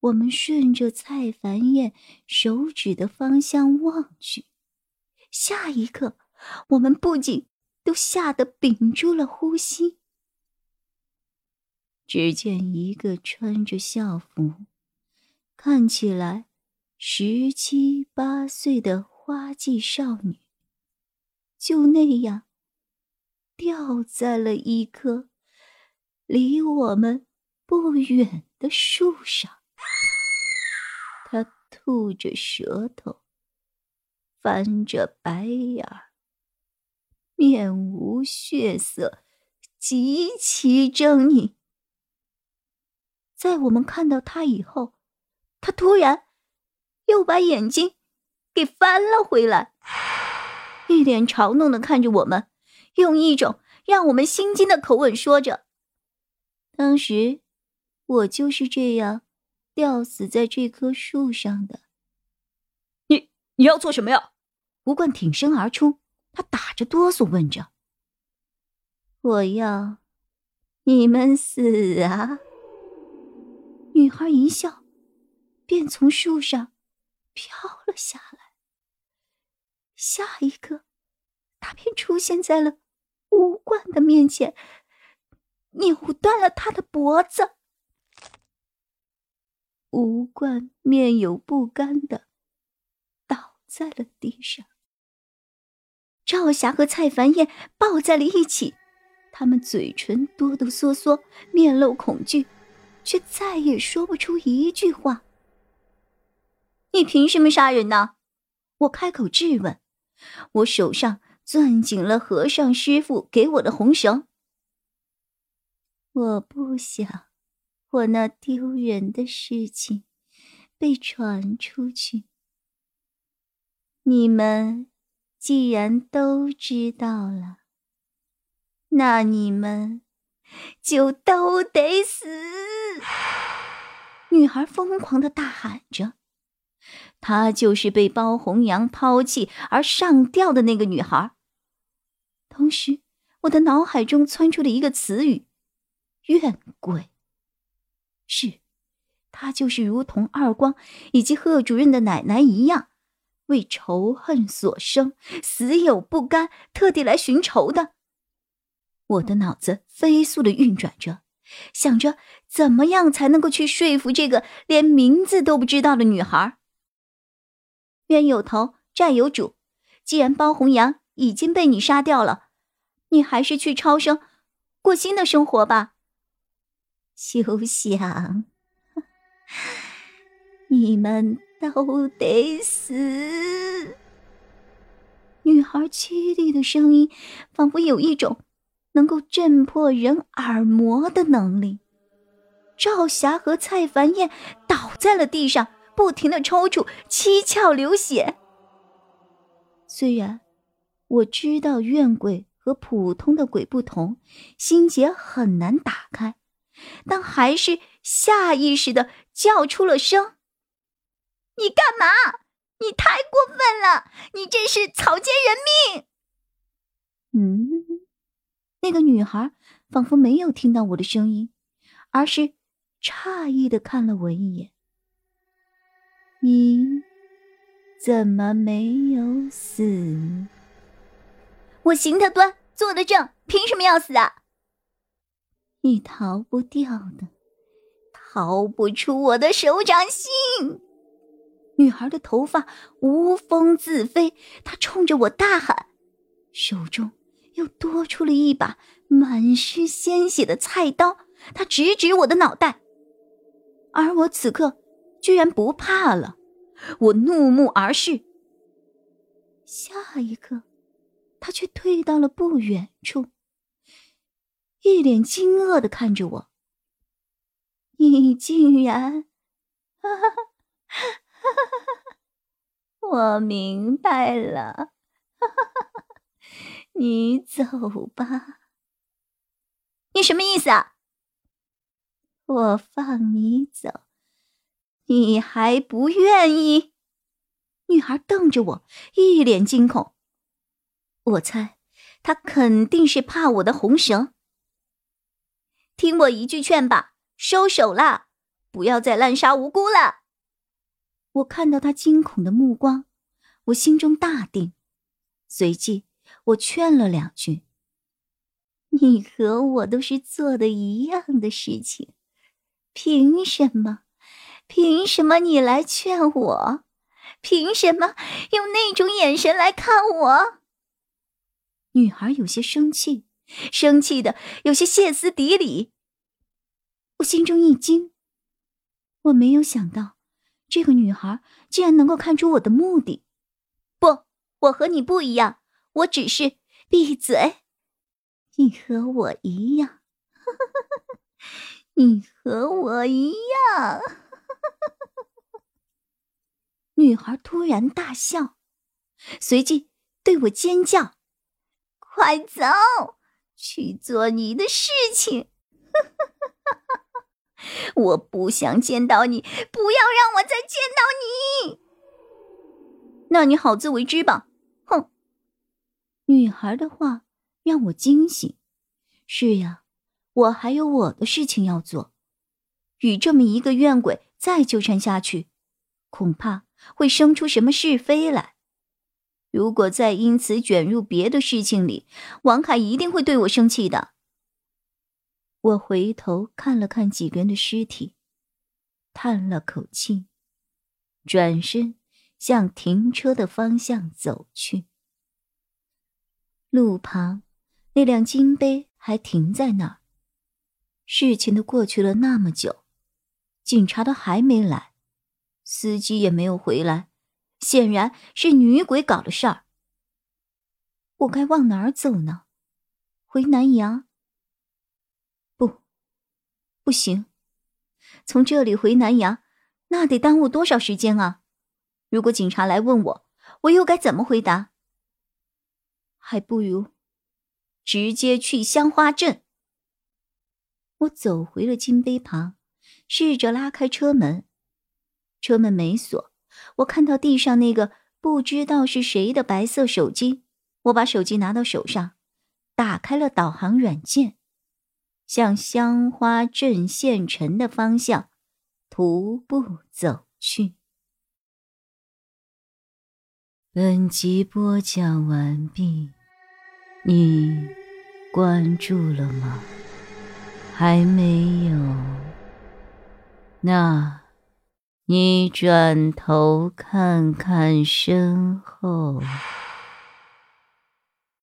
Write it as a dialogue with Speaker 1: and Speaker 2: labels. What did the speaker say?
Speaker 1: 我们顺着蔡凡燕手指的方向望去，下一刻，我们不仅都吓得屏住了呼吸。只见一个穿着校服、看起来十七八岁的花季少女，就那样吊在了一棵离我们不远的树上。吐着舌头，翻着白眼儿，面无血色，极其狰狞。在我们看到他以后，他突然又把眼睛给翻了回来，一脸嘲弄的看着我们，用一种让我们心惊的口吻说着：“当时我就是这样。”吊死在这棵树上的，
Speaker 2: 你你要做什么呀？
Speaker 1: 吴冠挺身而出，他打着哆嗦问着：“我要你们死啊！”女孩一笑，便从树上飘了下来。下一刻，她便出现在了吴冠的面前，扭断了他的脖子。吴冠面有不甘的倒在了地上，赵霞和蔡凡燕抱在了一起，他们嘴唇哆哆嗦嗦，面露恐惧，却再也说不出一句话。你凭什么杀人呢？我开口质问，我手上攥紧了和尚师傅给我的红绳。我不想。我那丢人的事情被传出去，你们既然都知道了，那你们就都得死！女孩疯狂的大喊着，她就是被包红阳抛弃而上吊的那个女孩。同时，我的脑海中窜出了一个词语：怨鬼。是，他就是如同二光以及贺主任的奶奶一样，为仇恨所生，死有不甘，特地来寻仇的。我的脑子飞速的运转着，想着怎么样才能够去说服这个连名字都不知道的女孩。冤有头，债有主，既然包红阳已经被你杀掉了，你还是去超生，过新的生活吧。休想！你们都得死！女孩凄厉的声音，仿佛有一种能够震破人耳膜的能力。赵霞和蔡凡燕倒在了地上，不停的抽搐，七窍流血。虽然我知道怨鬼和普通的鬼不同，心结很难打开。但还是下意识的叫出了声：“你干嘛？你太过分了！你这是草菅人命！”嗯，那个女孩仿佛没有听到我的声音，而是诧异的看了我一眼：“你怎么没有死？我行得端，坐得正，凭什么要死啊？”你逃不掉的，逃不出我的手掌心。女孩的头发无风自飞，她冲着我大喊，手中又多出了一把满是鲜血的菜刀，她直指我的脑袋。而我此刻居然不怕了，我怒目而视。下一刻，她却退到了不远处。一脸惊愕的看着我，你竟然，哈哈哈哈哈！我明白了，哈哈哈哈你走吧。
Speaker 2: 你什么意思啊？
Speaker 1: 我放你走，你还不愿意？女孩瞪着我，一脸惊恐。我猜，她肯定是怕我的红绳。听我一句劝吧，收手啦，不要再滥杀无辜了。我看到他惊恐的目光，我心中大定，随即我劝了两句：“你和我都是做的一样的事情，凭什么？凭什么你来劝我？凭什么用那种眼神来看我？”女孩有些生气，生气的有些歇斯底里。我心中一惊，我没有想到。这个女孩竟然能够看出我的目的，不，我和你不一样，我只是闭嘴。你和我一样，你和我一样。女孩突然大笑，随即对我尖叫：“快走，去做你的事情！” 我不想见到你，不要让我再见到你。那你好自为之吧。哼！女孩的话让我惊醒。是呀，我还有我的事情要做。与这么一个怨鬼再纠缠下去，恐怕会生出什么是非来。如果再因此卷入别的事情里，王凯一定会对我生气的。我回头看了看几个人的尸体，叹了口气，转身向停车的方向走去。路旁那辆金杯还停在那儿。事情都过去了那么久，警察都还没来，司机也没有回来，显然是女鬼搞的事儿。我该往哪儿走呢？回南阳？不行，从这里回南阳，那得耽误多少时间啊！如果警察来问我，我又该怎么回答？还不如直接去香花镇。我走回了金杯旁，试着拉开车门，车门没锁。我看到地上那个不知道是谁的白色手机，我把手机拿到手上，打开了导航软件。向香花镇县城的方向徒步走去。本集播讲完毕，你关注了吗？还没有？那，你转头看看身后。